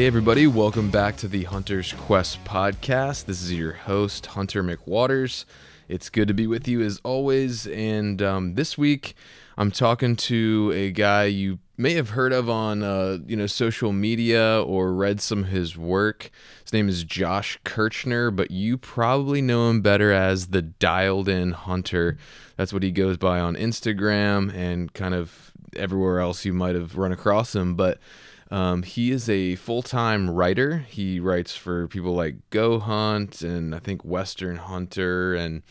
Hey, everybody, welcome back to the Hunter's Quest podcast. This is your host, Hunter McWaters. It's good to be with you as always. And um, this week, I'm talking to a guy you may have heard of on uh, you know social media or read some of his work. His name is Josh Kirchner, but you probably know him better as the Dialed In Hunter. That's what he goes by on Instagram and kind of everywhere else you might have run across him. But um, he is a full time writer. He writes for people like Go Hunt and I think Western Hunter and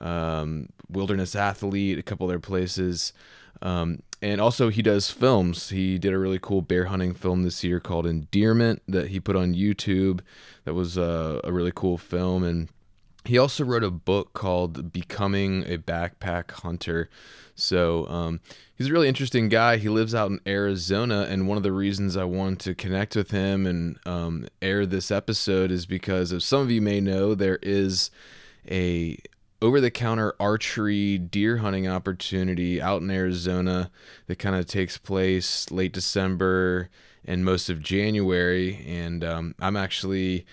um, Wilderness Athlete, a couple other places. Um, and also, he does films. He did a really cool bear hunting film this year called Endearment that he put on YouTube. That was uh, a really cool film. And he also wrote a book called Becoming a Backpack Hunter. So um, he's a really interesting guy. He lives out in Arizona, and one of the reasons I wanted to connect with him and um, air this episode is because, as some of you may know, there is a over-the-counter archery deer hunting opportunity out in Arizona that kind of takes place late December and most of January, and um, I'm actually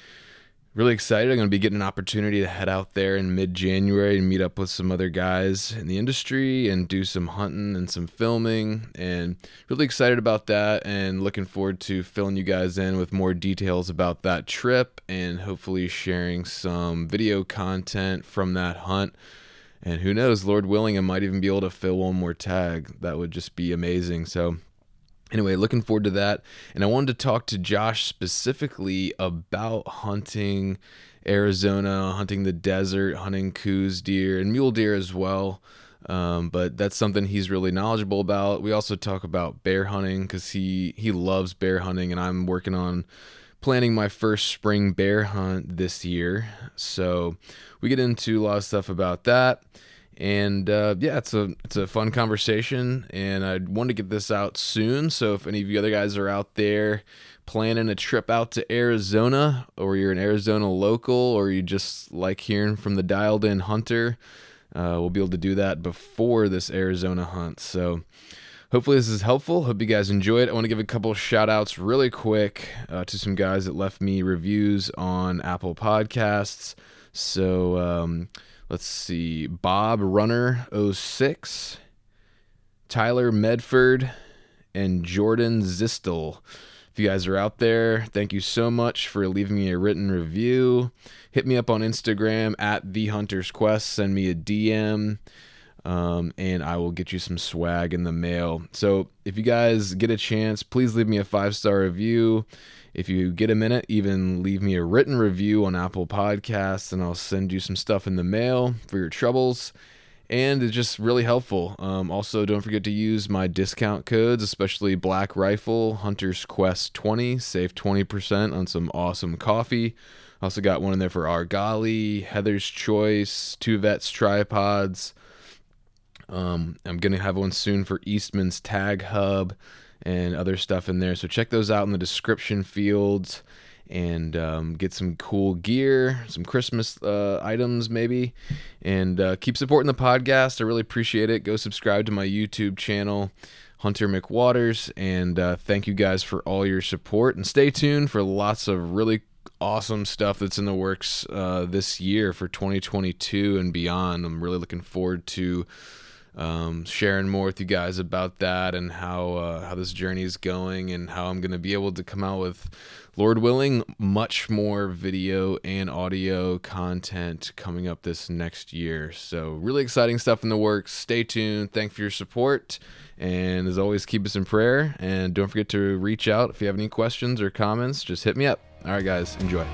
really excited. I'm going to be getting an opportunity to head out there in mid January and meet up with some other guys in the industry and do some hunting and some filming. And really excited about that and looking forward to filling you guys in with more details about that trip and hopefully sharing some video content from that hunt. And who knows, Lord willing, I might even be able to fill one more tag. That would just be amazing. So, anyway, looking forward to that. And I wanted to talk to Josh specifically about hunting Arizona, hunting the desert, hunting Coues, deer and mule deer as well. Um, but that's something he's really knowledgeable about. We also talk about bear hunting because he he loves bear hunting, and I'm working on planning my first spring bear hunt this year. So we get into a lot of stuff about that and uh, yeah, it's a it's a fun conversation, and I want to get this out soon. So if any of you other guys are out there planning a trip out to Arizona, or you're an Arizona local, or you just like hearing from the dialed in hunter, uh, we'll be able to do that before this Arizona hunt. So hopefully this is helpful. Hope you guys enjoy it. I want to give a couple shout outs really quick uh, to some guys that left me reviews on Apple Podcasts. So. Um, Let's see. Bob Runner 06, Tyler Medford, and Jordan Zistel. If you guys are out there, thank you so much for leaving me a written review. Hit me up on Instagram at the Hunter's Quest. Send me a DM, um, and I will get you some swag in the mail. So if you guys get a chance, please leave me a five star review. If you get a minute, even leave me a written review on Apple Podcasts, and I'll send you some stuff in the mail for your troubles. And it's just really helpful. Um, also, don't forget to use my discount codes, especially Black Rifle, Hunter's Quest 20. Save 20% on some awesome coffee. Also, got one in there for Argali, Heather's Choice, Two Vets tripods. Um, I'm going to have one soon for Eastman's Tag Hub and other stuff in there. So check those out in the description fields and um, get some cool gear, some Christmas uh, items maybe, and uh, keep supporting the podcast. I really appreciate it. Go subscribe to my YouTube channel, Hunter McWaters, and uh, thank you guys for all your support. And stay tuned for lots of really awesome stuff that's in the works uh, this year for 2022 and beyond. I'm really looking forward to um, sharing more with you guys about that and how uh, how this journey is going and how I'm going to be able to come out with, Lord willing, much more video and audio content coming up this next year. So really exciting stuff in the works. Stay tuned. Thank for your support. And as always, keep us in prayer. And don't forget to reach out if you have any questions or comments. Just hit me up. All right, guys, enjoy.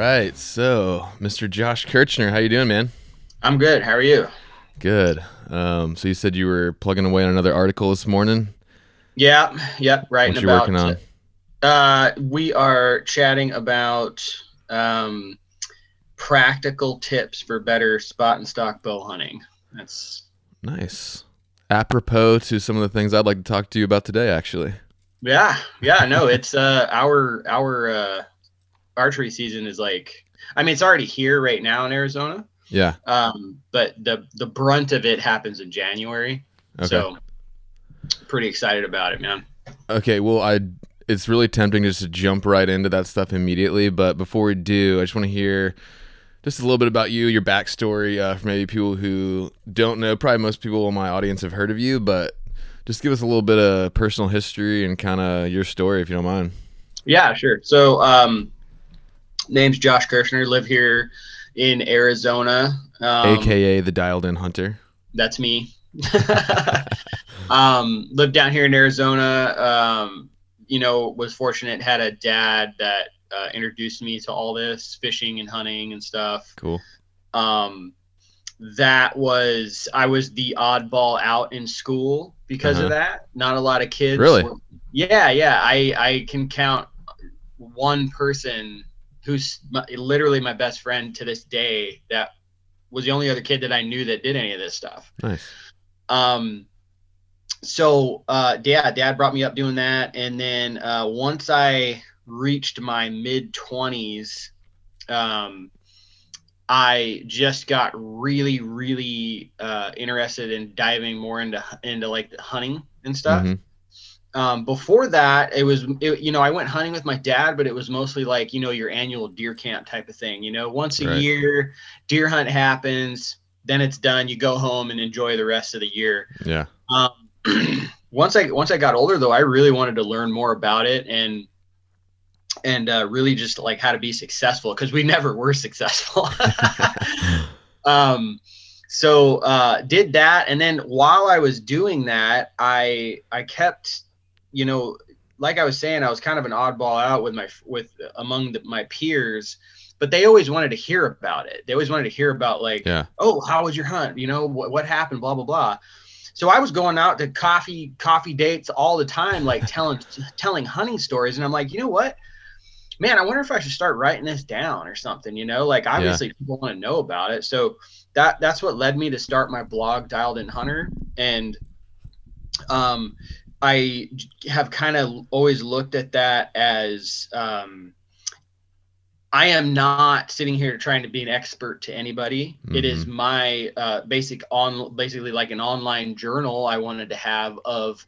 Right. So, Mr. Josh Kirchner, how you doing, man? I'm good. How are you? Good. Um, so you said you were plugging away on another article this morning. Yeah. Yep. Right. What you working on? Uh, we are chatting about um, practical tips for better spot and stalk bow hunting. That's nice. Apropos to some of the things I'd like to talk to you about today, actually. Yeah. Yeah. No, it's uh, our our uh, archery season is like I mean it's already here right now in Arizona. Yeah. Um, but the the brunt of it happens in January. Okay. So pretty excited about it, man. Okay, well, I it's really tempting just to jump right into that stuff immediately, but before we do, I just want to hear just a little bit about you, your backstory, uh, for maybe people who don't know. Probably most people in my audience have heard of you, but just give us a little bit of personal history and kind of your story, if you don't mind. Yeah, sure. So, um, name's Josh Kirchner. Live here in Arizona. Um, AKA the dialed in hunter. That's me. um, lived down here in Arizona. Um, you know, was fortunate, had a dad that uh, introduced me to all this fishing and hunting and stuff. Cool. Um, that was, I was the oddball out in school because Uh-huh. of that. Not a lot of kids. Really? were- yeah, yeah. I, I can count one person who's my, literally my best friend to this day that was the only other kid that I knew that did any of this stuff. Nice. Um, so uh, yeah, dad brought me up doing that, and then uh, once I reached my mid twenties, um, I just got really, really uh, interested in diving more into into like the hunting and stuff. Mhm. Um, before that, it was it, you know I went hunting with my dad, but it was mostly like you know your annual deer camp type of thing. You know, once a Right. year, deer hunt happens, then it's done. You go home and enjoy the rest of the year. Yeah. Um, once I once I got older though, I really wanted to learn more about it and and uh, really just like how to be successful because we never were successful. um, so uh, did that, and then while I was doing that, I I kept, you know, like I was saying, I was kind of an oddball out with my with among the, my peers. But they always wanted to hear about it. They always wanted to hear about like, Yeah. oh, how was your hunt? You know, what, what happened? Blah blah blah. So I was going out to coffee coffee dates all the time, like telling telling hunting stories, and I'm like, you know what, man, I wonder if I should start writing this down or something. You know, like obviously people want to know about it, so that that's what led me to start my blog, Dialed In Hunter, and um, I have kind of always looked at that as um, I am not sitting here trying to be an expert to anybody. It is my uh, basic on basically like an online journal I wanted to have of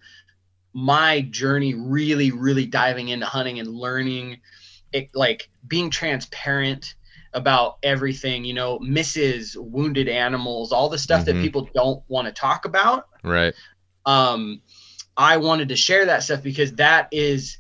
my journey really really diving into hunting and learning it like being transparent about everything you know misses wounded animals all the stuff Mhm. that people don't want to talk about Right. um, I wanted to share that stuff because that is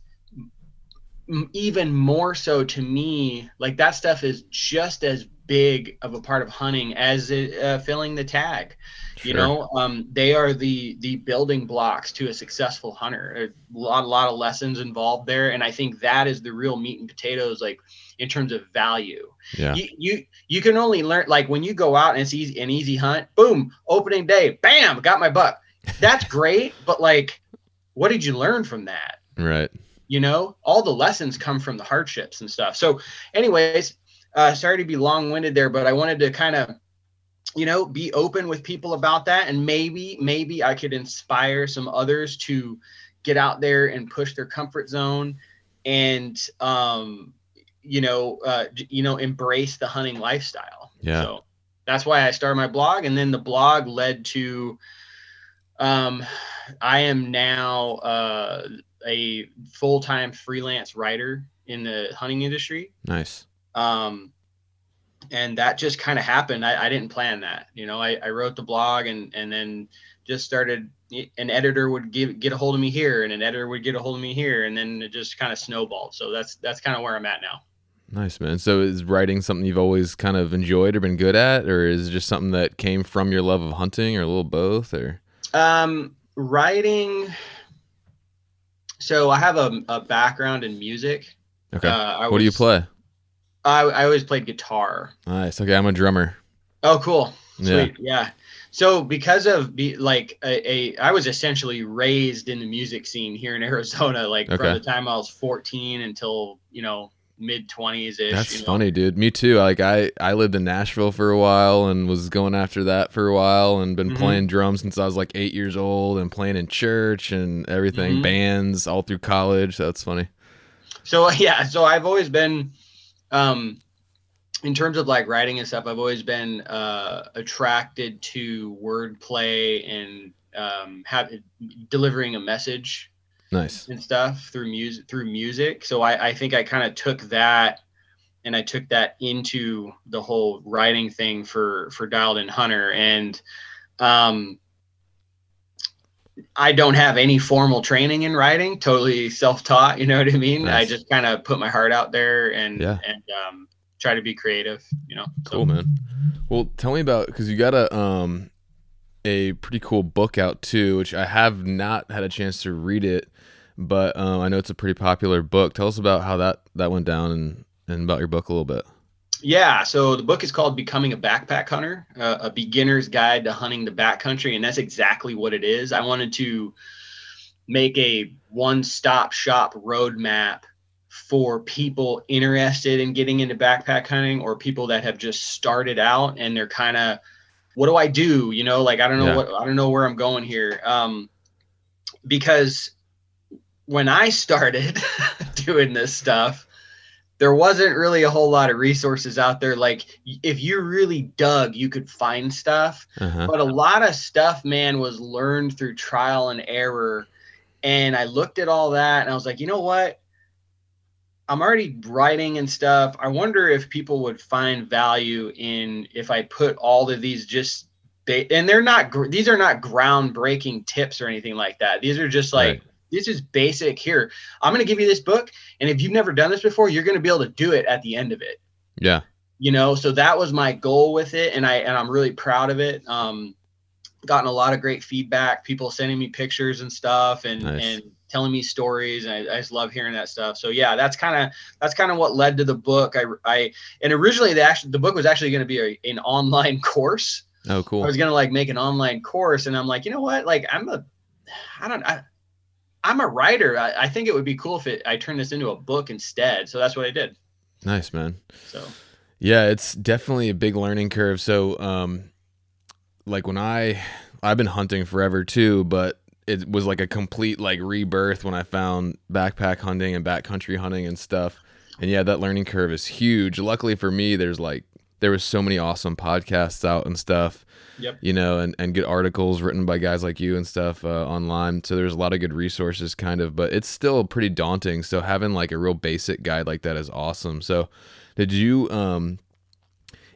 even more so to me. Like that stuff is just as big of a part of hunting as it, uh, filling the tag. You know, um, they are the the building blocks to a successful hunter. A lot, a lot of lessons involved there, and I think that is the real meat and potatoes, like in terms of value Yeah. you, you you can only learn like when you go out and it's easy an easy hunt boom opening day bam got my buck that's great but like what did you learn from that Right. you know all the lessons come from the hardships and stuff so anyways uh sorry to be long-winded there but i wanted to kind of you know be open with people about that and maybe maybe i could inspire some others to get out there and push their comfort zone and um you know uh you know embrace the hunting lifestyle Yeah. so that's why i started my blog and then the blog led to um i am now uh a full-time freelance writer in the hunting industry Nice. um and that just kind of happened I, I didn't plan that you know I, I wrote the blog and and then just started an editor would give get a hold of me here and an editor would get a hold of me here and then it just kind of snowballed so that's that's kind of where i'm at now Nice, man. So is writing something you've always kind of enjoyed or been good at, or is it just something that came from your love of hunting, or a little both, or? Um writing so i have a, a background in music Okay. uh, what do you play? I, I always played guitar Nice. Okay, I'm a drummer. oh cool Yeah. Yeah. So because of be like a, a I was essentially raised in the music scene here in Arizona, like Okay. from the time I was 14 until, you know, mid 20s ish. That's you know? funny, dude. Me too. Like I, I lived in Nashville for a while and was going after that for a while and been Mhm. playing drums since I was like eight years old and playing in church and everything, Mhm. bands all through college. That's funny. So yeah, so I've always been um in terms of like writing and stuff, I've always been uh, attracted to wordplay and um, have delivering a message Nice. and stuff through music through music. So I, I think I kind of took that and I took that into the whole writing thing for for Dialed In Hunter. And um I don't have any formal training in writing, totally self-taught, you know what I mean? I just kind of put my heart out there and Yeah. and um try to be creative, you know. So- Cool, man. Well, tell me about because you got a um a pretty cool book out too, which I have not had a chance to read it, but um, I know it's a pretty popular book. Tell us about how that that went down and and about your book a little bit. Yeah, so the book is called Becoming a Backpack Hunter, uh, a beginner's guide to hunting the backcountry, and that's exactly what it is. I wanted to make a one-stop shop roadmap for people interested in getting into backpack hunting or people that have just started out and they're kind of what do I do? You know, like I don't know Yeah. what I don't know where I'm going here. Um because when I started doing this stuff, there wasn't really a whole lot of resources out there. Like if you really dug, you could find stuff, Uh-huh. but a lot of stuff, man, was learned through trial and error. And I looked at all that and I was like, you know what? I'm already writing and stuff. I wonder if people would find value in if I put all of these just ba- and they're not these are not groundbreaking tips or anything like that. These are just like Right. This is basic here. I'm going to give you this book and if you've never done this before, you're going to be able to do it at the end of it Yeah. you know so that was my goal with it and i and i'm really proud of it um gotten a lot of great feedback people sending me pictures and stuff and Nice. and telling me stories and I, I just love hearing that stuff so yeah that's kind of that's kind of what led to the book i i and originally the actually the book was actually going to be a, an online course Oh, cool. i was going to like make an online course and i'm like you know what like i'm a i don't I, i'm a writer I, I think it would be cool if it i turned this into a book instead so that's what i did Nice, man. so Yeah, it's definitely a big learning curve. So, um, like when I I've been hunting forever too, but it was like a complete like rebirth when I found backpack hunting and backcountry hunting and stuff. And yeah, that learning curve is huge. Luckily for me, there's like there was so many awesome podcasts out and stuff. Yep. You know, and, and good articles written by guys like you and stuff uh, online. So there's a lot of good resources, kind of, but it's still pretty daunting. So having like a real basic guide like that is awesome. So did you um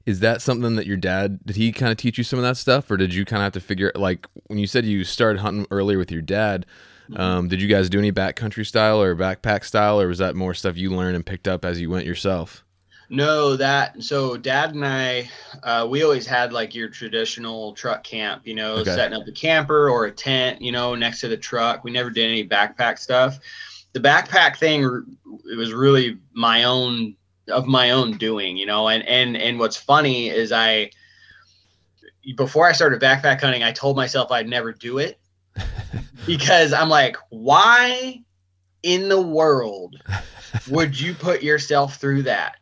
is that something that your dad did he kind of teach you some of that stuff or did you kind of have to figure like when you said you started hunting earlier with your dad um, did you guys do any backcountry style or backpack style or was that more stuff you learned and picked up as you went yourself No, that so dad and I, uh, we always had like your traditional truck camp, you know, Okay. setting up a camper or a tent, you know, next to the truck. We never did any backpack stuff. The backpack thing, it was really my own of my own doing, you know, and and and what's funny is I before I started backpack hunting, I told myself I'd never do it because I'm like, why in the world would you put yourself through that?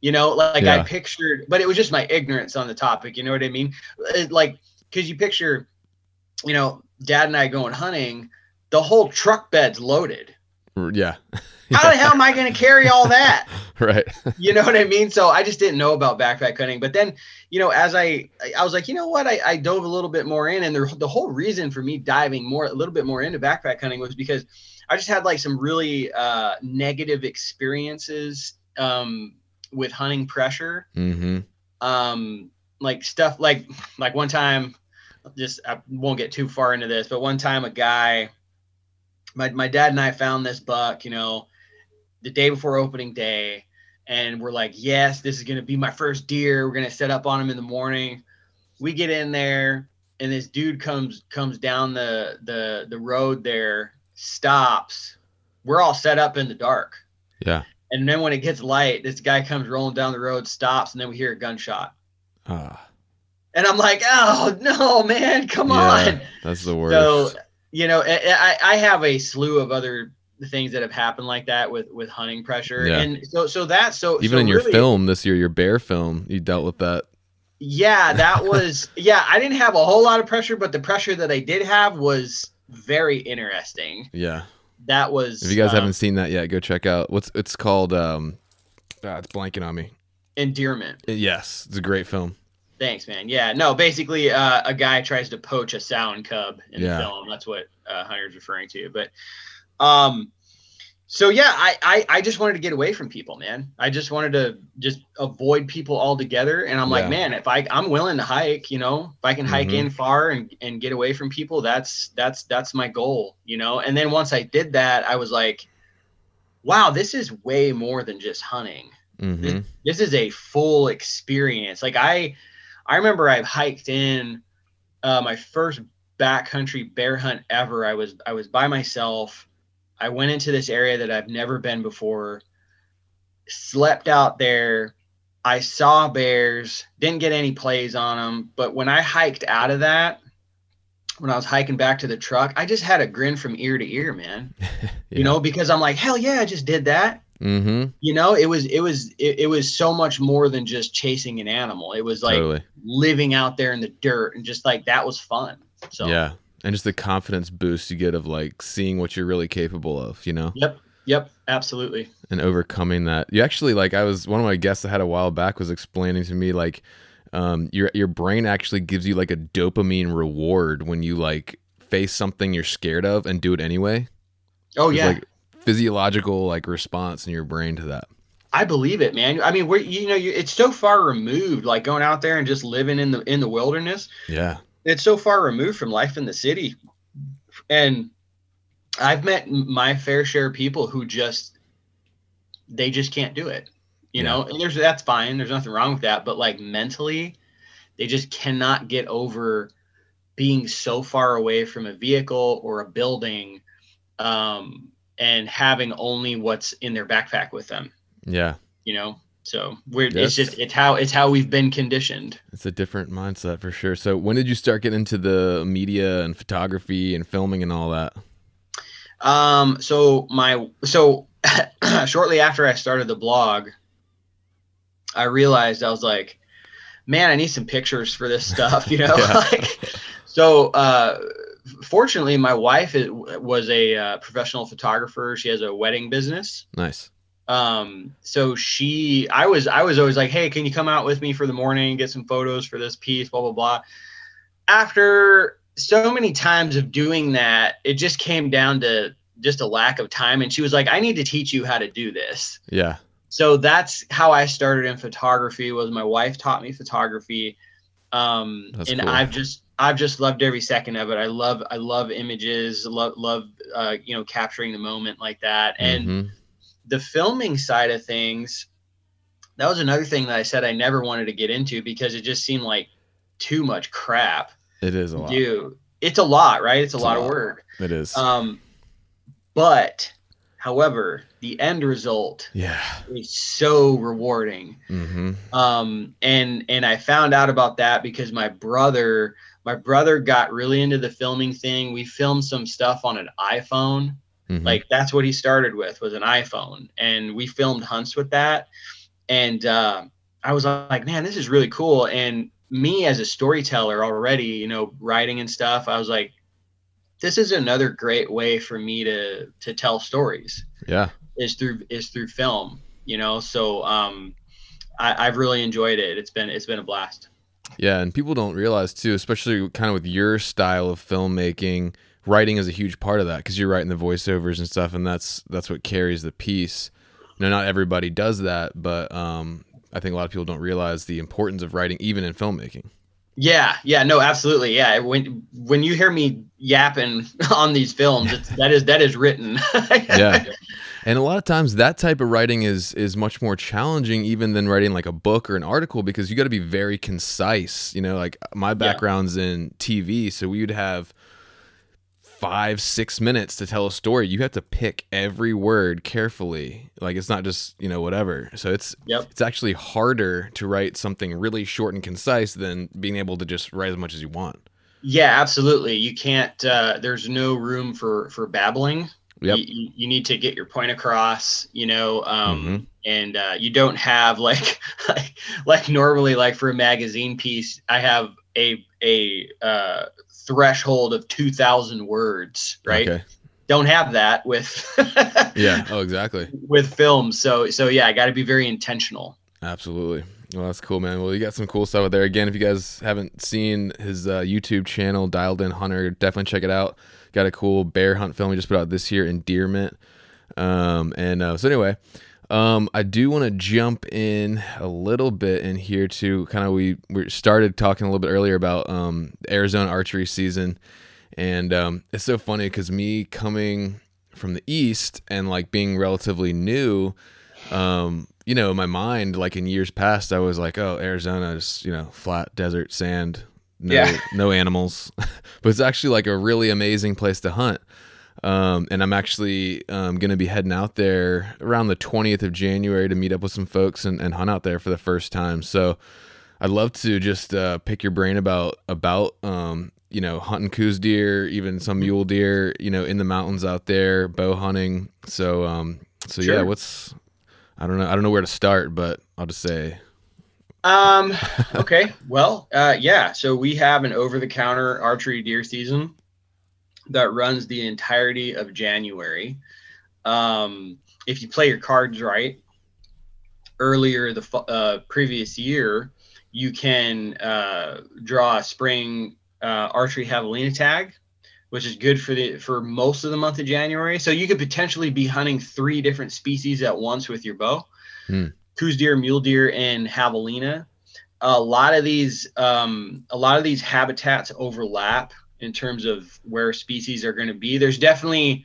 You know, like I pictured, but it was just my ignorance on the topic. You know what I mean? Like, because you picture, you know, dad and I going hunting, the whole truck bed's loaded. Yeah How the hell am I going to carry all that? right You know what I mean? So I just didn't know about backpack hunting. But then, you know, as I, I was like, you know what? I, I dove a little bit more in, and the, the whole reason for me diving more, a little bit more into backpack hunting was because I just had like some really uh, negative experiences um, with hunting pressure. mm-hmm Um, like stuff like like one time, just I won't get too far into this, but one time a guy, my my dad and I found this buck, you know, the day before opening day, and we're like, yes, this is gonna be my first deer. We're gonna set up on him in the morning. We get in there, and this dude comes comes down the the the road there, stops. We're all set up in the dark. yeah And then when it gets light, this guy comes rolling down the road, stops, and then we hear a gunshot. ah, And I'm like, oh no, man, come yeah, on. that's the worst So, you know, I, I I have a slew of other things that have happened like that with with hunting pressure, Yeah. and so so that so even so in your really- film this year your bear film you dealt with that Yeah, that was yeah. I didn't have a whole lot of pressure, but the pressure that I did have was very interesting. yeah That was if you guys um, haven't seen that yet go check out what's it's called um ah, it's blanking on me Endearment. Yes, it's a great film. Thanks, man. Yeah, no, basically, uh, a guy tries to poach a sound cub in Yeah. the film. That's what uh, Hunter's referring to. But, um, so yeah, I, I I just wanted to get away from people, man. I just wanted to just avoid people altogether. And I'm Yeah. like, man, if I I'm willing to hike, you know, if I can hike Mhm. in far and and get away from people, that's that's that's my goal, you know. And then once I did that, I was like, wow, this is way more than just hunting hmm this is a full experience. Like I, I remember I hiked in uh, my first backcountry bear hunt ever. I was I was by myself. I went into this area that I've never been before. Slept out there. I saw bears. Didn't get any plays on them. But when I hiked out of that, when I was hiking back to the truck, I just had a grin from ear to ear, man. You know, because I'm like, hell yeah, I just did that Mm-hmm. you know it was it was it, it was so much more than just chasing an animal it was like totally. living out there in the dirt and just like that was fun so Yeah, and just the confidence boost you get of like seeing what you're really capable of, you know, yep yep absolutely and overcoming that. You actually like I was one of my guests I had a while back was explaining to me like um your your brain actually gives you like a dopamine reward when you like face something you're scared of and do it anyway. oh There's, yeah like physiological like response in your brain to that. i believe it man i mean we're you know you, it's so far removed like going out there and just living in the in the wilderness Yeah. It's so far removed from life in the city. And i've met my fair share of people who just they just can't do it you know? And there's that's fine. There's nothing wrong with that. But like mentally they just cannot get over being so far away from a vehicle or a building um and having only what's in their backpack with them. Yeah. you know so we're Yes. it's just it's how it's how we've been conditioned It's a different mindset for sure. So when did you start getting into the media and photography and filming and all that? Um, so my so shortly after I started the blog, I realized I was like, man, I need some pictures for this stuff, you know. Like, so uh, fortunately, my wife is, was a uh, professional photographer. She has a wedding business. Nice. Um, so she, I was, I was always like, hey, can you come out with me for the morning, get some photos for this piece, blah blah blah. After so many times of doing that, it just came down to just a lack of time. And she was like, I need to teach you how to do this. Yeah. So that's how I started in photography. Was my wife taught me photography, um, That's and cool. I've just I've just loved every second of it. I love I love images, love love uh, you know capturing the moment like that, and Mhm. The filming side of things that was another thing that i said i never wanted to get into because it just seemed like too much crap. It is a lot. dude it's a lot right? It's a It's a lot of work. It is. um but however the end result yeah. is so rewarding. Hmm um and and i found out about that because my brother my brother got really into the filming thing. We filmed some stuff on an iphone hmm like that's what he started with was an iphone and we filmed hunts with that and uh, i was like man this is really cool and me as a storyteller already you know writing and stuff i was like this is another great way for me to to tell stories. Yeah. is through is through film you know so um I, i've really enjoyed it. It's been it's been a blast. Yeah, and people don't realize too, especially kind of with your style of filmmaking, writing is a huge part of that because you're writing the voiceovers and stuff, and that's that's what carries the piece. Now, not everybody does that, but um, I think a lot of people don't realize the importance of writing, even in filmmaking. yeah yeah no absolutely yeah when when you hear me yapping on these films it's, that is that is written Yeah. And a lot of times that type of writing is is much more challenging even than writing like a book or an article because you got to be very concise. You know, like my background's in TV, so we would have five, six minutes to tell a story. You have to pick every word carefully. Like it's not just, you know, whatever. So it's Yep. it's actually harder to write something really short and concise than being able to just write as much as you want. Yeah, absolutely. You can't. Uh, there's no room for for babbling. Yep. You, you- need to get your point across. You know, um, Mhm. and uh, you don't have like, like like normally like for a magazine piece, I have a a uh, threshold of two thousand words. Right. Okay. Don't have that with Yeah. Oh, exactly. with film. So so yeah, I got to be very intentional. Absolutely. Well, that's cool, man. Well, you got some cool stuff out there. Again, if you guys haven't seen his uh, YouTube channel, Dialed In Hunter, definitely check it out. Got a cool bear hunt film he just put out this year endearment Um, and uh, so anyway, um, I do want to jump in a little bit in here to kind of we we started talking a little bit earlier about um, Arizona archery season, and um, it's so funny because me coming from the east and like being relatively new, um, you know, in my mind, like in years past, I was like, oh, Arizona is you know flat desert sand, no Yeah. no animals, but it's actually like a really amazing place to hunt. Um, and I'm actually um, going to be heading out there around the 20th of January to meet up with some folks and, and hunt out there for the first time. So I'd love to just uh, pick your brain about about um, you know hunting Coues deer, even some mule deer, you know, in the mountains out there, bow hunting. So um, so yeah, what's I don't know I don't know where to start, but I'll just say Um, okay. Well, uh, yeah. So we have an over-the-counter archery deer season that runs the entirety of January. Um, if you play your cards right, earlier the uh, previous year, you can uh, draw a spring uh, archery javelina tag, which is good for the for most of the month of January. So you could potentially be hunting three different species at once with your bow: Hmm. Coues deer, mule deer, and javelina. A lot of these, um, a lot of these habitats overlap in terms of where species are going to be. There's definitely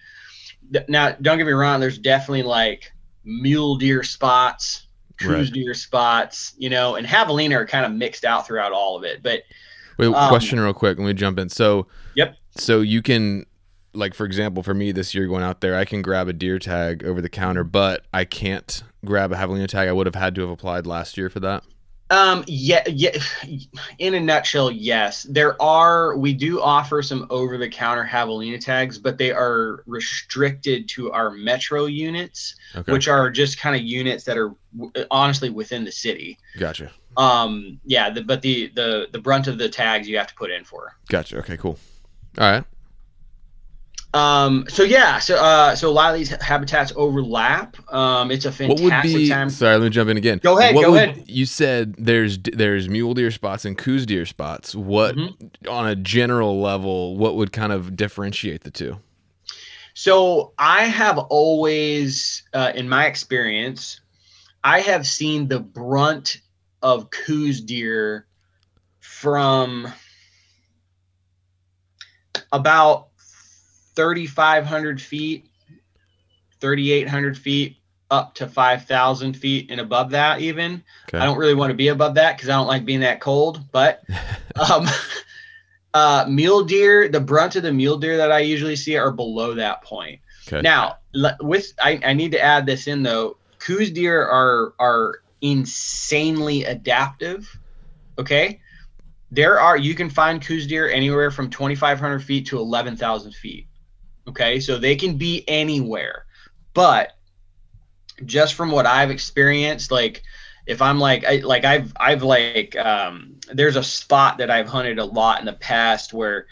now. Don't get me wrong. There's definitely like mule deer spots, Coues Right. deer spots, you know, and javelina are kind of mixed out throughout all of it. But Wait, Um, question real quick. Let me jump in. So, Yep. So you can, like, for example, for me this year going out there, I can grab a deer tag over the counter, but I can't grab a javelina tag. I would have had to have applied last year for that. Um, yeah, yeah. In a nutshell, yes. There are. We do offer some over-the-counter javelina tags, but they are restricted to our metro units, Okay. which are just kind of units that are w- honestly within the city. gotcha. Um, yeah. The, but the the the brunt of the tags you have to put in for. Gotcha. Okay, cool. All right. Um, so yeah. So uh, so a lot of these habitats overlap. Um, it's a What fantastic would be? time. Sorry, let me jump in again. Go ahead, What go would- ahead. You said there's there's mule deer spots and Coues deer spots. What Mm-hmm. on a general level? What would kind of differentiate the two? So I have always, uh, in my experience, I have seen the brunt of Coues deer from about 3,500 feet, 3,800 feet, up to 5,000 feet and above that, even. Okay. I don't really want to be above that because I don't like being that cold. But um, uh, mule deer, the brunt of the mule deer that I usually see are below that point. Okay. Now, with I, I need to add this in though. Coues deer are are insanely adaptive. Okay, there are you can find Coues deer anywhere from 2,500 feet to 11,000 feet. Okay, so they can be anywhere, but just from what I've experienced, like if I'm like I like I've I've like um there's a spot that I've hunted a lot in the past where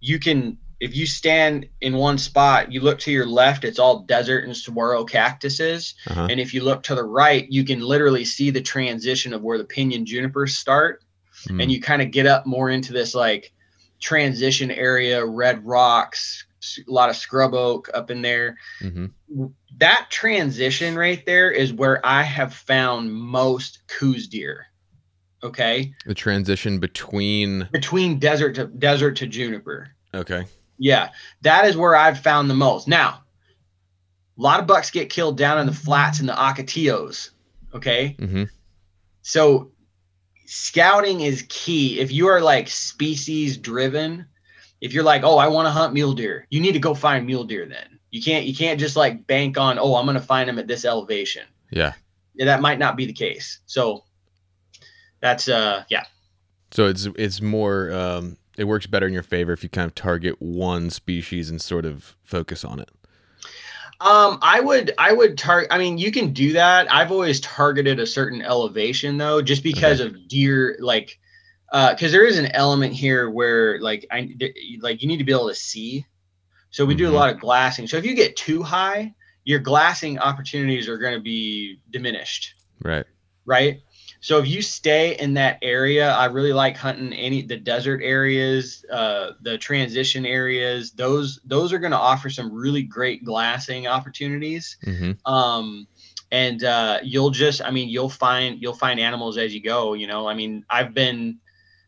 you can if you stand in one spot, you look to your left, it's all desert and saguaro cactuses. Uh-huh. And if you look to the right, you can literally see the transition of where the pinyon junipers start. Hmm. And you kind of get up more into this like transition area, red rocks, a lot of scrub oak up in there Mhm. that transition right there is where I have found most Coues deer. Okay, The transition between. between desert to desert to juniper. Okay. Yeah, that is where I've found the most. Now, a lot of bucks get killed down in the flats and the Ocotillos. Okay, Mm-hmm. so scouting is key. If you are like species driven, if you're like, oh, I want to hunt mule deer, you need to go find mule deer. Then you can't you can't just like bank on, oh, I'm going to find them at this elevation. Yeah. Yeah, that might not be the case. So that's uh yeah. So it's it's more um, it works better in your favor if you kind of target one species and sort of focus on it. Um, I would, I would target. I mean, you can do that. I've always targeted a certain elevation though, just because of deer, like, uh, because there is an element here where like I like you need to be able to see. So we do a lot of glassing. So if you get too high, your glassing opportunities are going to be diminished, Right. right? So if you stay in that area, I really like hunting any the desert areas, uh, the transition areas. Those those are going to offer some really great glassing opportunities. hmm Um, and uh, you'll just, I mean, you'll find you'll find animals as you go. You know, I mean, I've been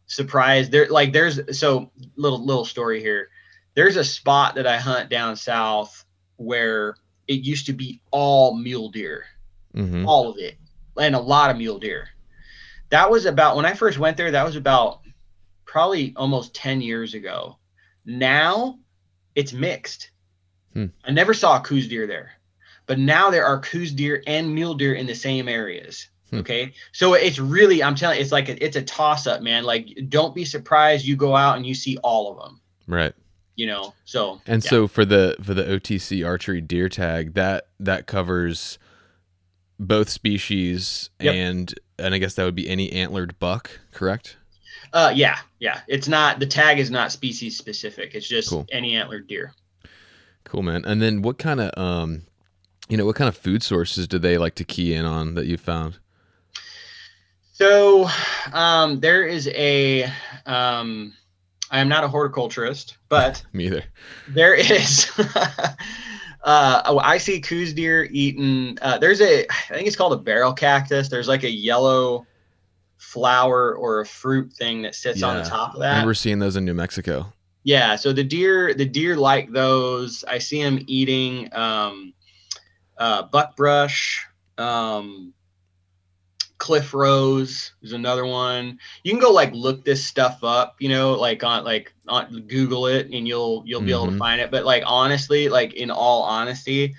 surprised. There, like, there's so little little story here. There's a spot that I hunt down south where it used to be all mule deer hmm all of it, and a lot of mule deer. That was about when I first went there. That was about probably almost ten years ago. Now it's mixed. Hmm. I never saw a Coues deer there, but now there are Coues deer and mule deer in the same areas. Hmm. Okay, so it's really I'm telling you, it's like a, it's a toss up, man. Like don't be surprised you go out and you see all of them. Right. You know, so And yeah. so for the for the OTC archery deer tag, that that covers both species Yep. and and I guess that would be any antlered buck, correct? uh, yeah, yeah, it's not the tag is not species specific. It's just Cool. any antlered deer. Cool, man. And then what kind of um you know, what kind of food sources do they like to key in on that you found? So um, there is a. Um, I am not a horticulturist, but Me either. there is. uh, oh, I see Coues deer eating. Uh, there's a. I think it's called a barrel cactus. There's like a yellow flower or a fruit thing that sits on the top of that. I remember seeing those in New Mexico. Yeah, so the deer, the deer like those. I see them eating um, uh, buckbrush, um, cliff rose is another one. You can go like look this stuff up, you know, like on like on Google it, and you'll you'll be able to Mhm. find it. But like honestly, like in all honesty,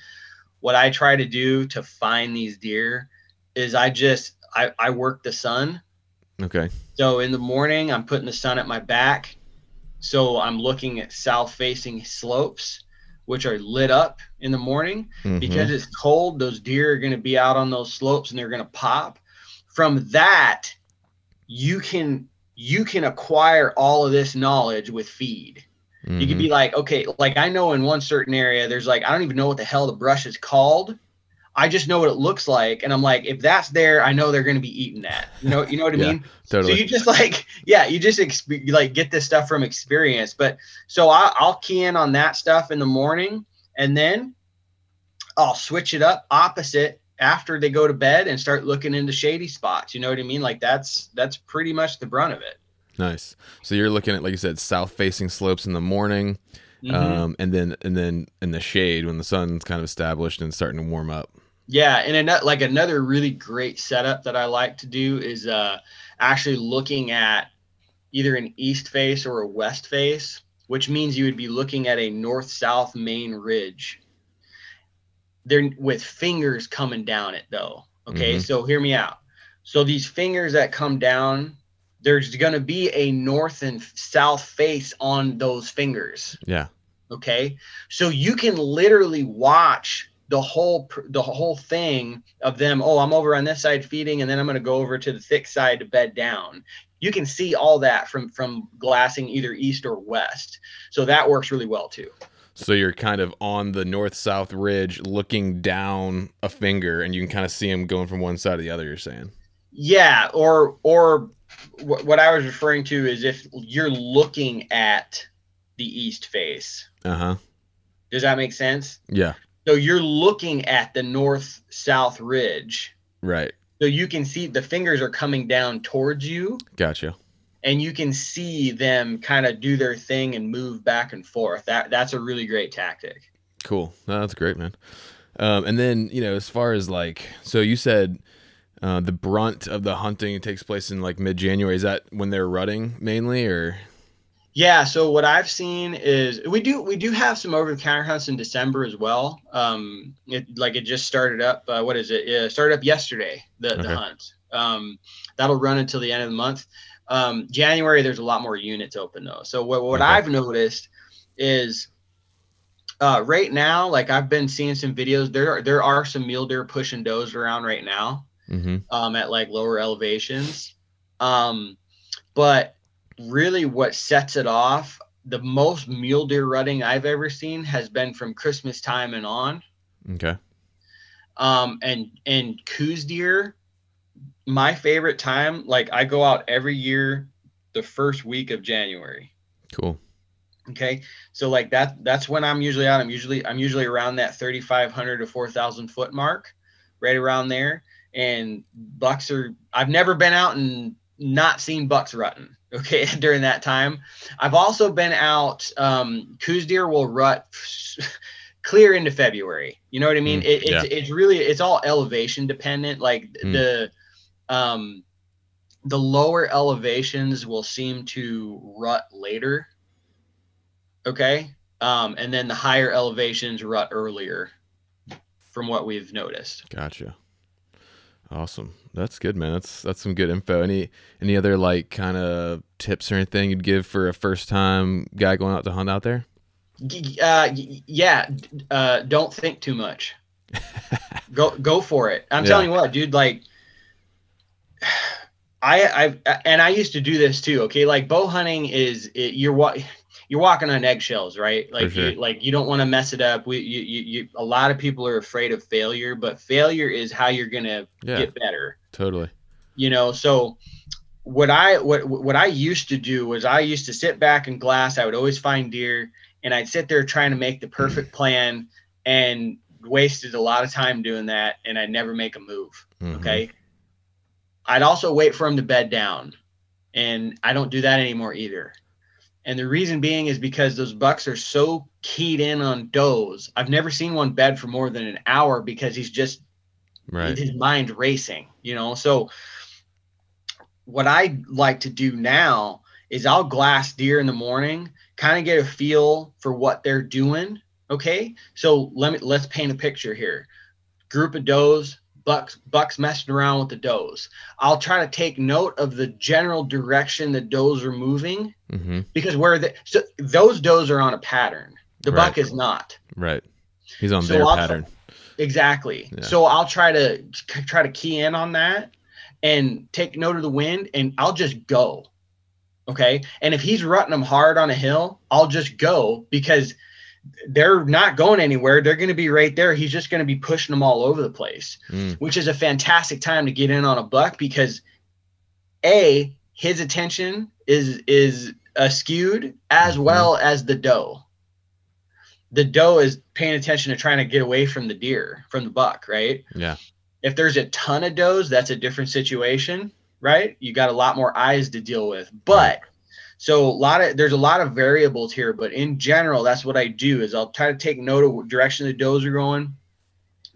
what I try to do to find these deer is I just I, I work the sun Okay. so in the morning, I'm putting the sun at my back. So I'm looking at south facing slopes, which are lit up in the morning. Mhm. Because it's cold, those deer are going to be out on those slopes and they're going to pop. From that, you can you can acquire all of this knowledge with feed. You could Mhm. be like, okay, like I know in one certain area, there's like, I don't even know what the hell the brush is called. I just know what it looks like. And I'm like, if that's there, I know they're going to be eating that. You know, you know what I Yeah, mean? totally. So you just like, yeah, you just exp- you, like get this stuff from experience. But so I, I'll key in on that stuff in the morning, and then I'll switch it up opposite after they go to bed and start looking into shady spots. You know what I mean? Like that's that's pretty much the brunt of it. Nice. So you're looking at like you said, south facing slopes in the morning, Mhm. um, and then and then in the shade when the sun's kind of established and starting to warm up. Yeah, and another like another really great setup that I like to do is uh actually looking at either an east face or a west face, which means you would be looking at a north-south main ridge. They're with fingers coming down it though. Okay, Mhm. so hear me out. So these fingers that come down, there's going to be a north and south face on those fingers Yeah. okay so you can literally watch the whole the whole thing of them oh i'm over on this side feeding and then i'm going to go over to the thick side to bed down you can see all that from from glassing either east or west so that works really well too So you're kind of on the north south ridge looking down a finger and you can kind of see them going from one side to the other, you're saying. yeah or or wh- what i was referring to is if you're looking at the east face Uh-huh. does that make sense Yeah. so you're looking at the north south ridge Right. So you can see the fingers are coming down towards you, Gotcha. And you can see them kind of do their thing and move back and forth. That that's a really great tactic. Cool. No, that's great, man. Um, and then, you know, as far as like, so you said uh, the brunt of the hunting takes place in like mid January. Is that when they're rutting mainly or? Yeah. So what I've seen is we do we do have some over the counter hunts in December as well. Um, it like it just started up. Uh, what is it? It started up yesterday. The Okay. the hunt. Um, that'll run until the end of the month. Um, January there's a lot more units open though. So what what Okay. I've noticed is uh, right now, like I've been seeing some videos. There are there are some mule deer pushing does around right now Mm-hmm. um, at like lower elevations. Um, but really, what sets it off, the most mule deer rutting I've ever seen has been from Christmas time and on. Okay. Um, and and Coues deer, my favorite time, like I go out every year the first week of January. Cool. Okay. So like that that's when I'm usually out. I'm usually I'm usually around that 3500 to 4000 foot mark, right around there. And bucks are I've never been out and not seen bucks rutting. Okay, during that time. I've also been out um Coues deer will rut clear into February. You know what I mean? Mm, it, it's yeah. it's really it's all elevation dependent. Like Mm. the um the lower elevations will seem to rut later. Okay. Um, and then the higher elevations rut earlier from what we've noticed. Gotcha. Awesome. That's good, man. That's that's some good info. Any any other like kind of tips or anything you'd give for a first time guy going out to hunt out there? Uh, yeah. Uh, don't think too much. go, go for it. I'm Yeah. telling you what, dude, like I, I, and I used to do this too. Okay. Like bow hunting is it, you're what, you're walking on eggshells, right? Like, sure. you, like you don't want to mess it up. We, you, you, you, a lot of people are afraid of failure, but failure is how you're going to Yeah, get better. totally. you know so what i what what i used to do was i used to sit back in glass i would always find deer and i'd sit there trying to make the perfect plan and wasted a lot of time doing that and i'd never make a move Mhm. okay i'd also wait for him to bed down and i don't do that anymore either and the reason being is because those bucks are so keyed in on does i've never seen one bed for more than an hour because he's just Right. his mind racing, you know. So what I like to do now is I'll glass deer in the morning, kind of get a feel for what they're doing. Okay. So let me let's paint a picture here. Group of does, bucks, bucks messing around with the does. I'll try to take note of the general direction the does are moving Mm-hmm. because where the so those does are on a pattern. The Right. buck is not. Right. He's on So their I'll- pattern. Exactly. Yeah. So I'll try to try to key in on that and take note of the wind and I'll just go. Okay. And if he's rutting them hard on a hill, I'll just go because they're not going anywhere. They're going to be right there. He's just going to be pushing them all over the place, Mm. which is a fantastic time to get in on a buck because a his attention is is uh, skewed as Mhm. well as the doe. The doe is paying attention to trying to get away from the deer, from the buck, right? Yeah. If there's a ton of does, that's a different situation, right? You got a lot more eyes to deal with. But so a lot of there's a lot of variables here, but in general, that's what I do is I'll try to take note of what direction the does are going,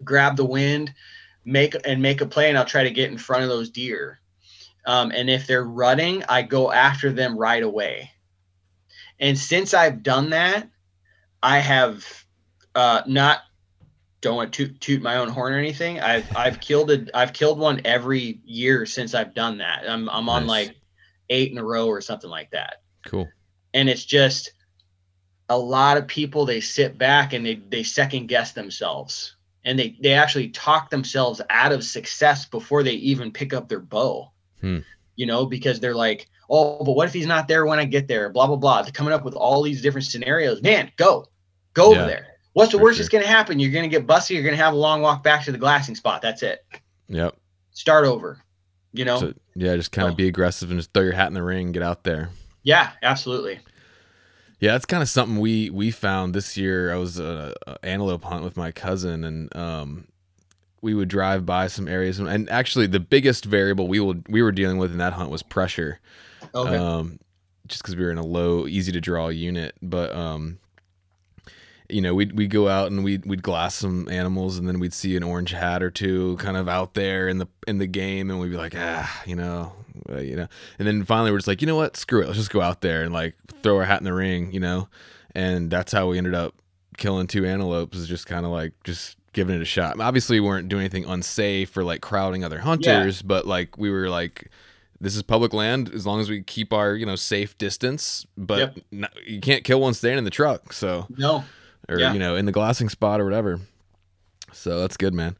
grab the wind, make and make a play, and I'll try to get in front of those deer. Um, and if they're running, I go after them right away. And since I've done that, I have uh, not don't want to toot, toot my own horn or anything. I've I've killed a I've killed one every year since I've done that. I'm I'm on Nice. like eight in a row or something like that. Cool. And it's just a lot of people they sit back and they they second guess themselves and they they actually talk themselves out of success before they even pick up their bow. Hmm. You know, because they're like, oh, but what if he's not there when I get there? Blah blah blah. They're coming up with all these different scenarios. Man, go, go Yeah, over there. What's the worst sure. that's going to happen? You're going to get busted. You're going to have a long walk back to the glassing spot. That's it. Yep. Start over. You know? So yeah, just kind of So- be aggressive and just throw your hat in the ring, get out there. yeah, absolutely. Yeah, that's kind of something we we found this year. I was a, a antelope hunt with my cousin, and um, we would drive by some areas, and actually the biggest variable we will we were dealing with in that hunt was pressure. Okay. Um, just because we were in a low, easy to draw unit, but um, you know, we'd we'd go out and we'd we'd glass some animals, and then we'd see an orange hat or two kind of out there in the in the game, and we'd be like, ah, you know, uh, you know, and then finally we're just like, you know what, screw it, let's just go out there and like throw our hat in the ring, you know, and that's how we ended up killing two antelopes, is just kind of like just giving it a shot. Obviously, we weren't doing anything unsafe or like crowding other hunters, but like we were like this is public land. As long as we keep our you know safe distance but Yep. you can't kill one staying in the truck. So no. Or Yeah. you know in the glassing spot or whatever so that's good man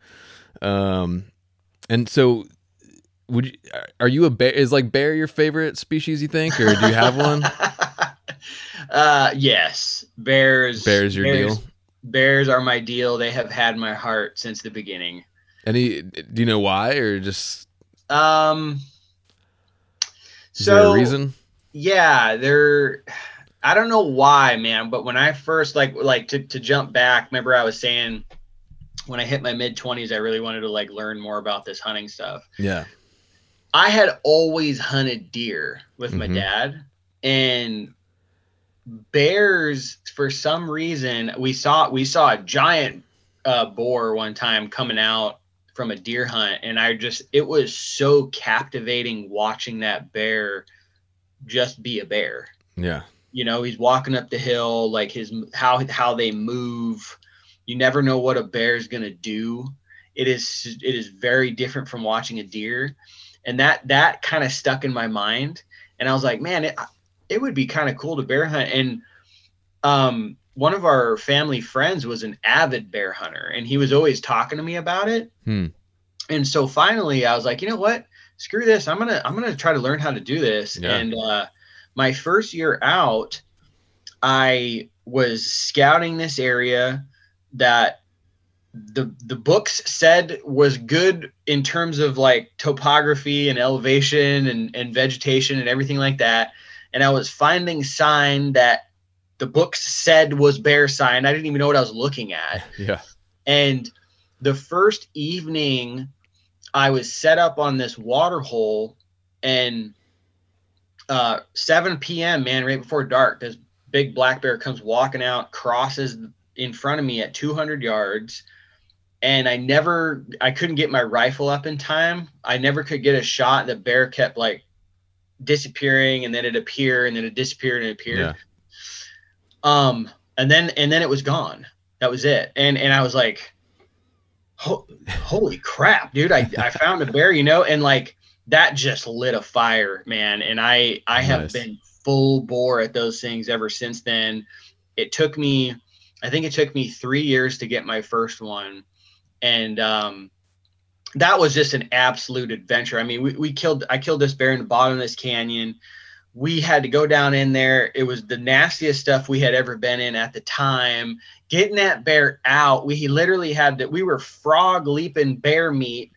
um and so would you, are you a bear is like bear your favorite species you think or do you have one uh, yes. Bears. bears your bears, deal Bears are my deal. They have had my heart since the beginning. any do you know why or just Um. Is there a reason? Yeah, there. I don't know why, man, but when I first like like to to jump back, remember I was saying when I hit my mid twenties, I really wanted to like learn more about this hunting stuff. Yeah. I had always hunted deer with Mhm. my dad, and bears for some reason we saw we saw a giant uh, boar one time coming out from a deer hunt, and I just it was so captivating watching that bear just be a bear Yeah. You know he's walking up the hill like his how how they move. You never know what a bear is going to do. It is it is very different from watching a deer. And that that kind of stuck in my mind. And i was like man it, it would be kind of cool to bear hunt. And um one of our family friends was an avid bear hunter and he was always talking to me about it. Hmm. and so finally i was like you know what? Screw this. I'm gonna i'm gonna try to learn how to do this. Yeah. and uh my first year out i was scouting this area that the the books said was good in terms of like topography and elevation and, and vegetation and everything like that. And i was finding sign that the books said was bear sign. I didn't even know what i was looking at. Yeah. and the first evening, I was set up on this water hole, and uh, 7 p.m., man, right before dark, this big black bear comes walking out, crosses in front of me at 200 yards. And I never, I couldn't get my rifle up in time. I never could get a shot. The bear kept like disappearing and then it appeared and then it disappeared and it appeared Yeah. um and then and then it was gone that was it and and i was like holy crap dude i i found a bear you know and like that just lit a fire man and i i have Nice. been full bore at those things ever since then it took me i think it took me three years to get my first one and um that was just an absolute adventure i mean we, we killed i killed this bear in the bottom of this canyon we had to go down in there. It was the nastiest stuff we had ever been in at the time. Getting that bear out, we literally had to, we were frog leaping bear meat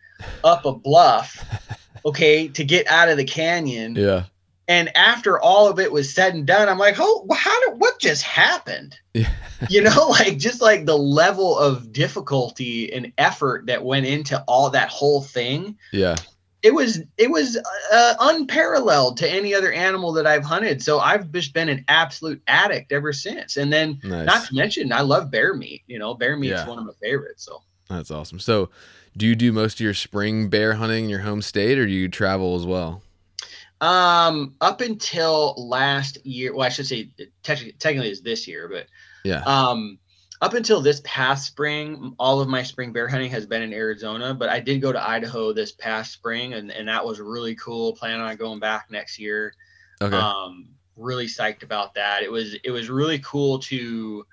up a bluff, okay, to get out of the canyon. Yeah. And after all of it was said and done, I'm like, oh, how did, what just happened? Yeah. you know, like just like the level of difficulty and effort that went into all that whole thing Yeah. it was it was uh, unparalleled to any other animal that I've hunted. So I've just been an absolute addict ever since. And then, Nice. not to mention, I love bear meat. You know, bear meat's Yeah. one of my favorites. So That's awesome. So, do you do most of your spring bear hunting in your home state, or do you travel as well? um, up until last year, well, I should say technically, technically it's this year, but Yeah. um, up until this past spring, all of my spring bear hunting has been in Arizona. But I did go to Idaho this past spring, and and that was really cool. Planning on going back next year. Okay. um really psyched about that it was it was really cool to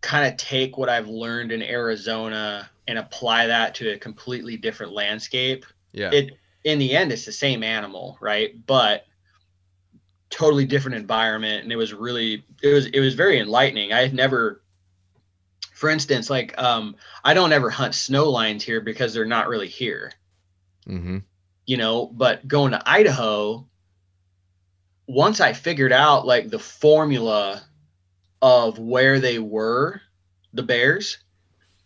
kind of take what i've learned in arizona and apply that to a completely different landscape yeah. it in the end it's the same animal right but totally different environment and it was really it was it was very enlightening i had never for instance like um i don't ever hunt snow lines here because they're not really here mm-hmm. you know but going to idaho once i figured out like the formula of where they were the bears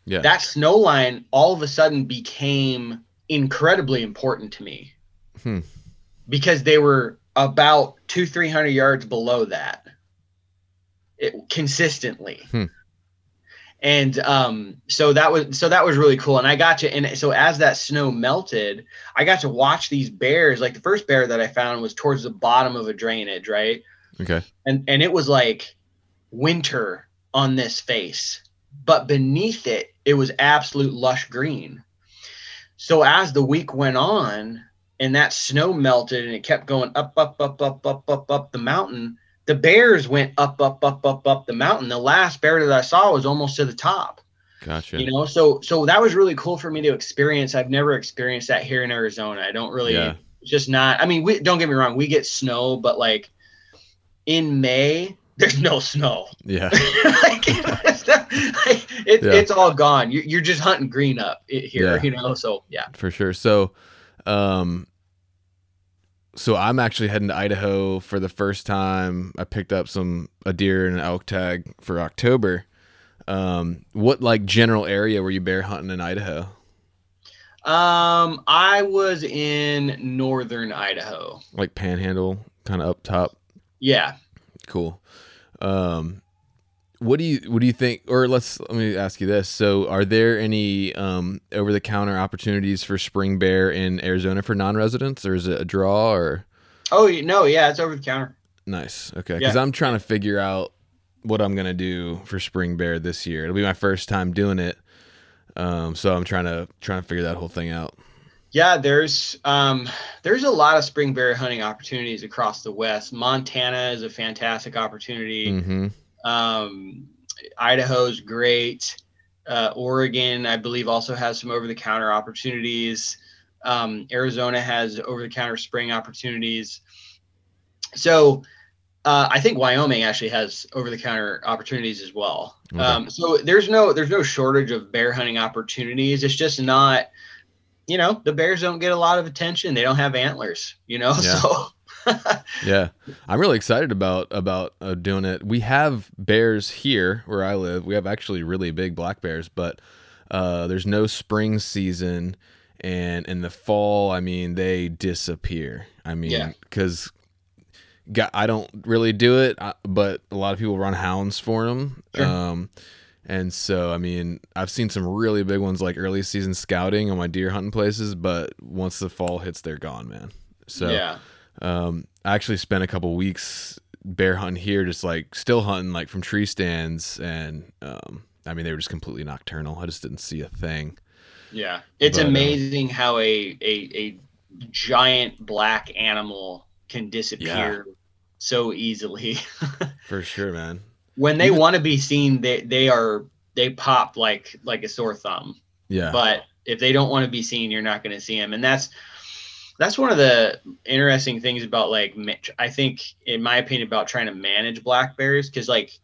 Yeah. that snow line all of a sudden became incredibly important to me Hmm. because they were about two three hundred yards below that it consistently Hmm. and um so that was so that was really cool and i got to and so as that snow melted i got to watch these bears like the first bear that i found was towards the bottom of a drainage right Okay. and and it was like winter on this face but beneath it it was absolute lush green. So as the week went on and that snow melted and it kept going up up up up up up up the mountain the bears went up up up up up the mountain. The last bear that i saw was almost to the top. Gotcha. you know so so that was really cool for me to experience. I've never experienced that here in arizona. I don't really Yeah. just not i mean we don't get me wrong we get snow but like in may there's no snow yeah. like, it's, not- like, it, Yeah. it's all gone you're, you're just hunting green up here Yeah. you know so yeah For sure. So, Um, so I'm actually heading to Idaho for the first time. I picked up some a deer and an elk tag for October. Um, what like general area were you bear hunting in Idaho? Um, I was in northern Idaho. Like Panhandle, kind of up top. Yeah. Cool. Um, what do you what do you think? Or let's let me ask you this: So, are there any um, over the counter opportunities for spring bear in Arizona for non residents, or is it a draw? Or Oh no, yeah, it's over the counter. nice, okay. Because Yeah. I'm trying to figure out what I'm gonna do for spring bear this year. It'll be my first time doing it, um, so I'm trying to trying to figure that whole thing out. Yeah, there's um there's a lot of spring bear hunting opportunities across the west. Montana is a fantastic opportunity. Mm-hmm. Um, Idaho's great. Uh, Oregon, I believe, also has some over the counter opportunities. Um, Arizona has over the counter spring opportunities. So uh, I think Wyoming actually has over the counter opportunities as well. Okay. Um, so there's no there's no shortage of bear hunting opportunities. It's just not, you know, the bears don't get a lot of attention. They don't have antlers, you know. Yeah. So Yeah, I'm really excited about about uh, doing it. We have bears here where I live. We have actually really big black bears, but uh, there's no spring season, and in the fall, I mean, they disappear. I mean, Yeah. because I don't really do it, uh, but a lot of people run hounds for them. Sure. Um, and so, I mean, I've seen some really big ones like early season scouting on my deer hunting places, but once the fall hits, they're gone, man. So yeah, um, I actually spent a couple weeks bear hunting here, just like still hunting like from tree stands, and um, I mean they were just completely nocturnal. I just didn't see a thing. Yeah, it's But, uh, amazing how a, a a giant black animal can disappear so easily. For sure, man. When they want to be seen, they they are they pop like like a sore thumb. Yeah, But if they don't want to be seen, you're not going to see them, and that's that's one of the interesting things about like I think, in my opinion, about trying to manage black bears because like.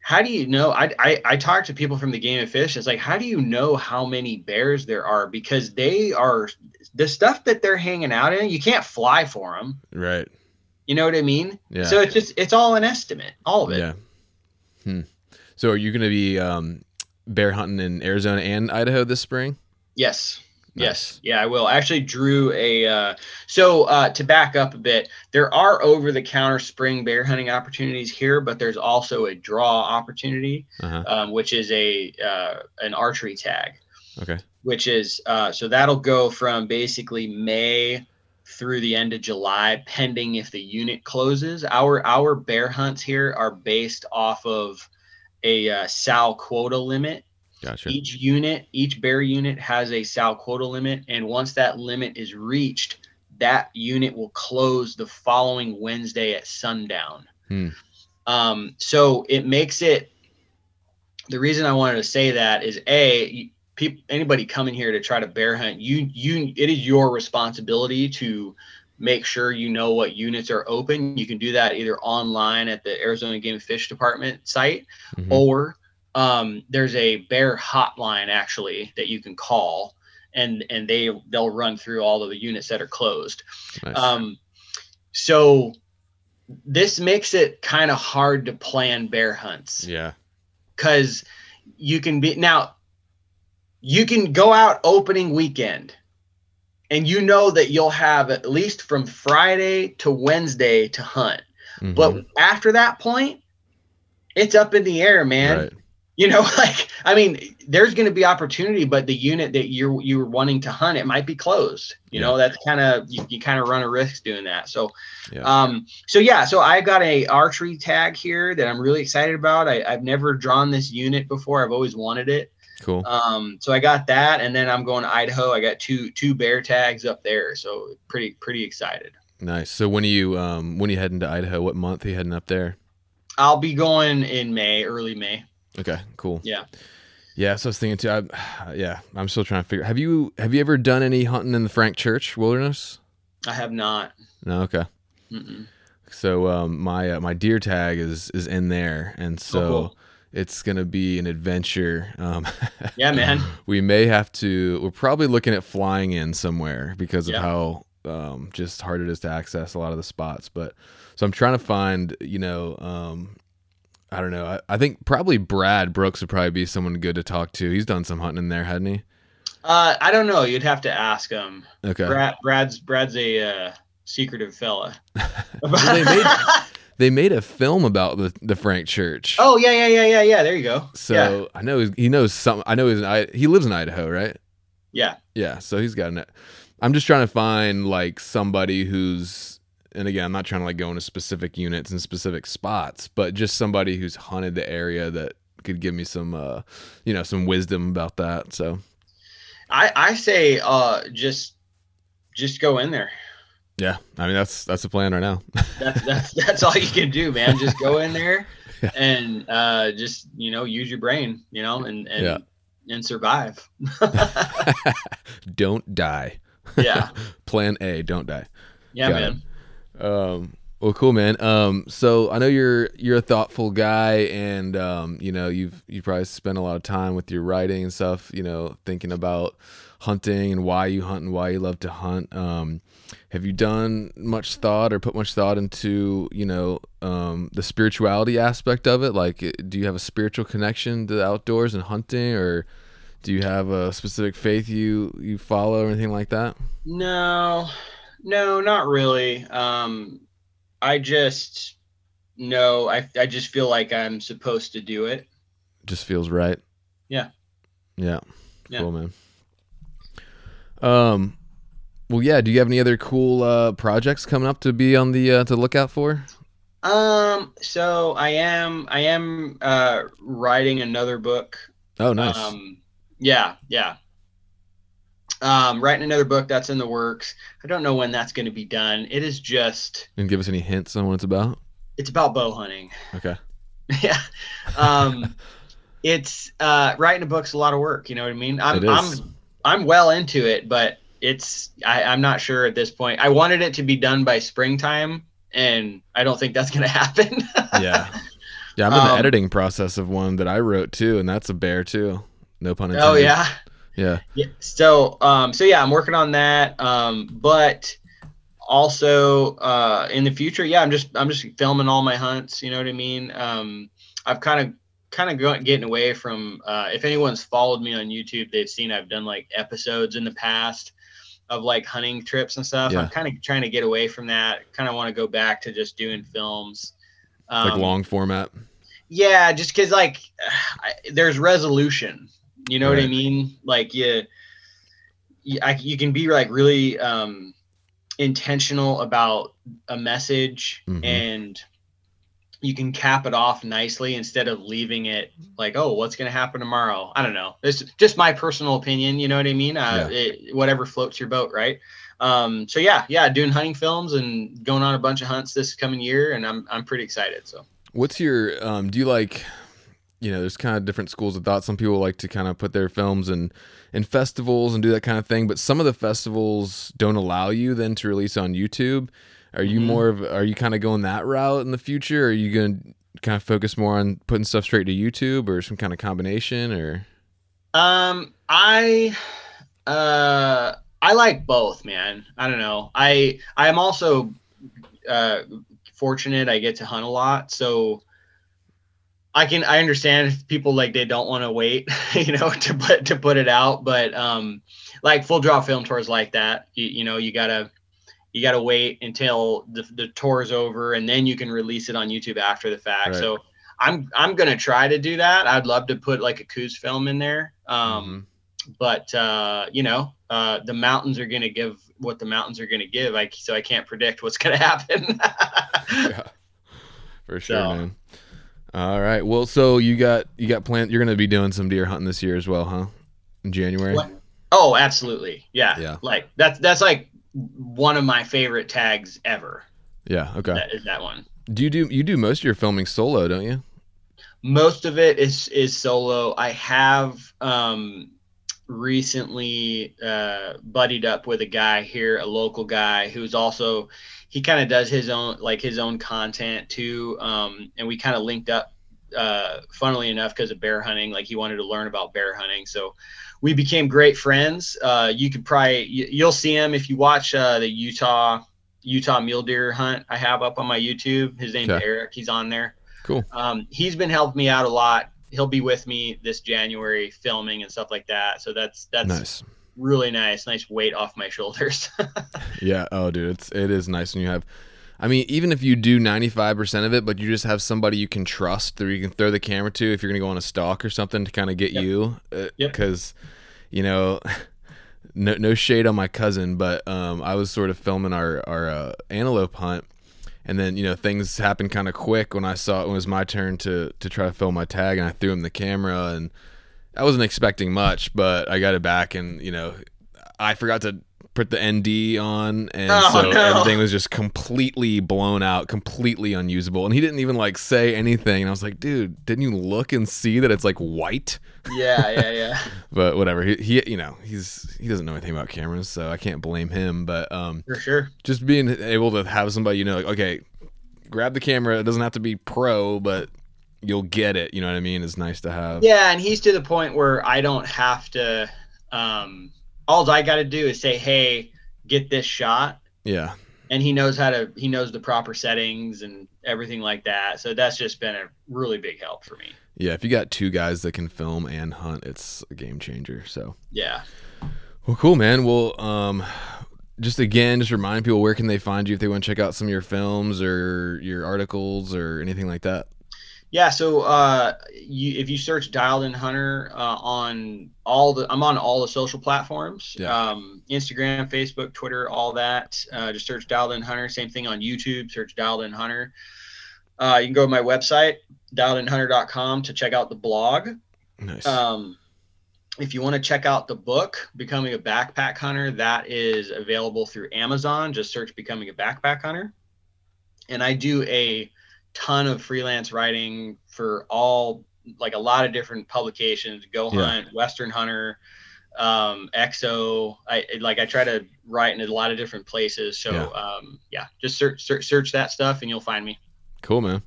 How do you know? I, I I talk to people from the game of fish. It's like, how do you know how many bears there are? Because they are the stuff that they're hanging out in. You can't fly for them. right. You know what I mean? Yeah, So it's just it's all an estimate, all of it. yeah. Hmm. So are you going to be um, bear hunting in Arizona and Idaho this spring? Yes. Nice. Yes. Yeah, I will. I actually drew a uh so uh to back up a bit, there are over the counter spring bear hunting opportunities here, but there's also a draw opportunity, Uh-huh. um, which is a uh an archery tag, Okay. which is uh so that'll go from basically May through the end of July, pending if the unit closes. Our our bear hunts here are based off of a uh, sow quota limit Gotcha. each unit, each bear unit has a sow quota limit, and once that limit is reached, that unit will close the following Wednesday at sundown. Hmm. Um, so it makes it. The reason I wanted to say that is a people anybody coming here to try to bear hunt, you you it is your responsibility to make sure you know what units are open. You can do that either online at the Arizona Game and Fish Department site Mhm. or um, there's a bear hotline actually that you can call and and they they'll run through all of the units that are closed Nice. um, so this makes it kind of hard to plan bear hunts yeah. because you can be now you can go out opening weekend and you know that you'll have at least from friday to wednesday to hunt Mhm. but after that point it's up in the air man right. you know like i mean there's going to be opportunity but the unit that you're you're wanting to hunt it might be closed you Yeah. know that's kind of you, you kind of run a risk doing that so Yeah. um so yeah so i got a archery tag here that i'm really excited about I, i've never drawn this unit before i've always wanted it Cool. um so i got that and then i'm going to idaho i got two two bear tags up there so pretty pretty excited nice. So when are you um when are you heading to Idaho? What month are you heading up there? i'll be going in may early may Okay, cool. Yeah. Yeah, so I was thinking too. I, yeah, I'm still trying to figure. Have you have you ever done any hunting in the Frank Church Wilderness? i have not No. Okay. Mm-mm. So um, my uh, my deer tag is is in there, and so Oh, cool. It's gonna be an adventure. Um, Yeah, man. we may have to. We're probably looking at flying in somewhere because of Yeah. how um, just hard it is to access a lot of the spots. But so I'm trying to find, you know, um, I don't know. I, I think probably Brad Brooks would probably be someone good to talk to. He's done some hunting in there, hadn't he? Uh, I don't know. You'd have to ask him. Okay. Brad, Brad's Brad's a uh, secretive fella. Well, they made they made a film about the the Frank Church. oh yeah, yeah, yeah, yeah, yeah. There you go. So yeah, I know he knows some. I know he's in, he lives in Idaho, right? yeah. Yeah. So he's got an. I'm just trying to find like somebody who's, and again, I'm not trying to like go into specific units and specific spots, but just somebody who's hunted the area that could give me some, uh, you know, some wisdom about that. So I I say uh just just go in there. Yeah, I mean that's that's the plan right now. That's that's that's all you can do, man. Just go in there Yeah. and uh just you know use your brain, you know, and and Yeah. and survive. don't die. yeah, Plan A, don't die. yeah, Got it. man. Um, well, cool, man. Um, so I know you're you're a thoughtful guy, and um, you know you've you probably spent a lot of time with your writing and stuff. You know, thinking about hunting and why you hunt and why you love to hunt. Um, have you done much thought or put much thought into you know um, the spirituality aspect of it? Like, eh, do you have a spiritual connection to the outdoors and hunting, or do you have a specific faith you you follow or anything like that? No, no, not really. Um, I just no, I I just feel like I'm supposed to do it. just feels right. Yeah. Yeah. Yeah. Cool, man. Um, well, yeah. Do you have any other cool uh, projects coming up to be on the uh, to look out for? Um, so I am I am uh writing another book. Oh, nice. Um, yeah, yeah. Um, writing another book that's in the works. I don't know when that's going to be done. It is just and give us any hints on what it's about. it's about bow hunting. Okay. yeah. Um, it's uh writing a book's a lot of work. You know what I mean? I'm It is. I'm I'm well into it, but it's I, I'm not sure at this point. I wanted it to be done by springtime, and I don't think that's going to happen. yeah. Yeah, I'm in the Um, editing process of one that I wrote too, and that's a bear too. No pun intended. oh yeah. Yeah. Yeah. So, um, so yeah, I'm working on that. Um, but also, uh, in the future, yeah, I'm just, I'm just filming all my hunts. You know what I mean? Um, I've kind of, kind of going, getting away from, uh, if anyone's followed me on YouTube, they've seen I've done like episodes in the past of like hunting trips and stuff. Yeah. I'm kind of trying to get away from that. Kind of want to go back to just doing films. Like Um, long format. yeah, just because like I, there's resolution. You know what I mean? Like you, you, I, you can be like really um, intentional about a message, Mhm. and you can cap it off nicely instead of leaving it like, oh, what's gonna happen tomorrow? I don't know. It's just my personal opinion. You know what I mean? Uh, it, whatever floats your boat, right? Um, so yeah, yeah, doing hunting films and going on a bunch of hunts this coming year, and I'm I'm pretty excited. So. What's your um do you like you know, there's kind of different schools of thought. Some people like to kind of put their films in in festivals and do that kind of thing, but some of the festivals don't allow you then to release on YouTube. Are you Mhm. more of are you kind of going that route in the future? Or are you going to kind of focus more on putting stuff straight to YouTube or some kind of combination or Um, I uh I like both, man. I don't know. I I am also uh fortunate I get to hunt a lot, so I can I understand if people like they don't want to wait, you know, to put to put it out, but um like full draw film tours like that, you, you know, you gotta you gotta wait until the, the tour is over and then you can release it on YouTube after the fact. Right. So I'm I'm gonna try to do that. I'd love to put like a Coues film in there. Um but uh, you know, uh, the mountains are going to give what the mountains are going to give. I so I can't predict what's going to happen. yeah. For sure, So- man. All right. Well, so you got you got planned you're going to be doing some deer hunting this year as well, huh? In January. What? oh, absolutely, yeah. Yeah. Like that's that's like one of my favorite tags ever. Yeah, okay. That is that one. Do you do you do most of your filming solo, don't you? Most of it is is solo. I have um recently uh buddied up with a guy here, a local guy who's also he kind of does his own like his own content too. Um and we kind of linked up uh, funnily enough, because of bear hunting. Like he wanted to learn about bear hunting, so we became great friends. Uh, you could probably you, will see him if you watch uh, the Utah Utah mule deer hunt I have up on my YouTube. His name's okay. Eric. He's on there. Cool. Um, he's been helping me out a lot. He'll be with me this January filming and stuff like that. So that's that's nice. really nice. Nice weight off my shoulders. yeah. Oh, dude, it's it is nice when you have I mean, even if you do 95% of it, but you just have somebody you can trust that you can throw the camera to if you're going to go on a stalk or something to kind of get yep. you. Because, uh, yep. you know, no, no shade on my cousin, but um, I was sort of filming our, our uh, antelope hunt. And then, you know, things happened kind of quick when I saw it, it was my turn to, to try to film my tag. And I threw him the camera. And I wasn't expecting much, but I got it back. And, you know, I forgot to put the ND on, and oh, so no. everything was just completely blown out, completely unusable. And he didn't even like say anything. And I was like, dude, didn't you look and see that it's like white? Yeah, yeah, yeah. but whatever. He, he, you know, he's he doesn't know anything about cameras, so I can't blame him. But um, for sure, just being able to have somebody, you know, like okay, grab the camera. It doesn't have to be pro, but you'll get it. You know what I mean? It's nice to have. Yeah, and he's to the point where I don't have to. Um, all I got to do is say, "Hey, get this shot." Yeah. And he knows how to. He knows the proper settings and everything like that. So that's just been a really big help for me. Yeah, if you got two guys that can film and hunt, it's a game changer. So yeah. Well, cool, man. Well, um, just again, just remind people where can they find you if they want to check out some of your films or your articles or anything like that. Yeah, so uh, you, if you search Dialed In Hunter uh, on all the, I'm on all the social platforms, yeah. um, Instagram, Facebook, Twitter, all that. Uh, just search Dialed In Hunter. Same thing on YouTube. Search Dialed In Hunter. Uh, you can go to my website, dialedinhunter.com, to check out the blog. Nice. Um, if you want to check out the book, Becoming a Backpack Hunter, that is available through Amazon. Just search Becoming a Backpack Hunter. And I do a ton of freelance writing for all like a lot of different publications go hunt yeah. western hunter um exo. I like i try to write in a lot of different places. So yeah. um yeah just search, search search that stuff and you'll find me. Cool man.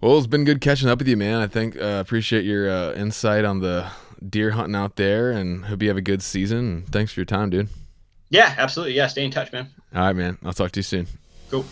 Well it's been good catching up with you man. I think uh, appreciate your uh, insight on the deer hunting out there and hope you have a good season. Thanks for your time dude. Yeah absolutely. Yeah stay in touch man. All right man. I'll talk to you soon. Cool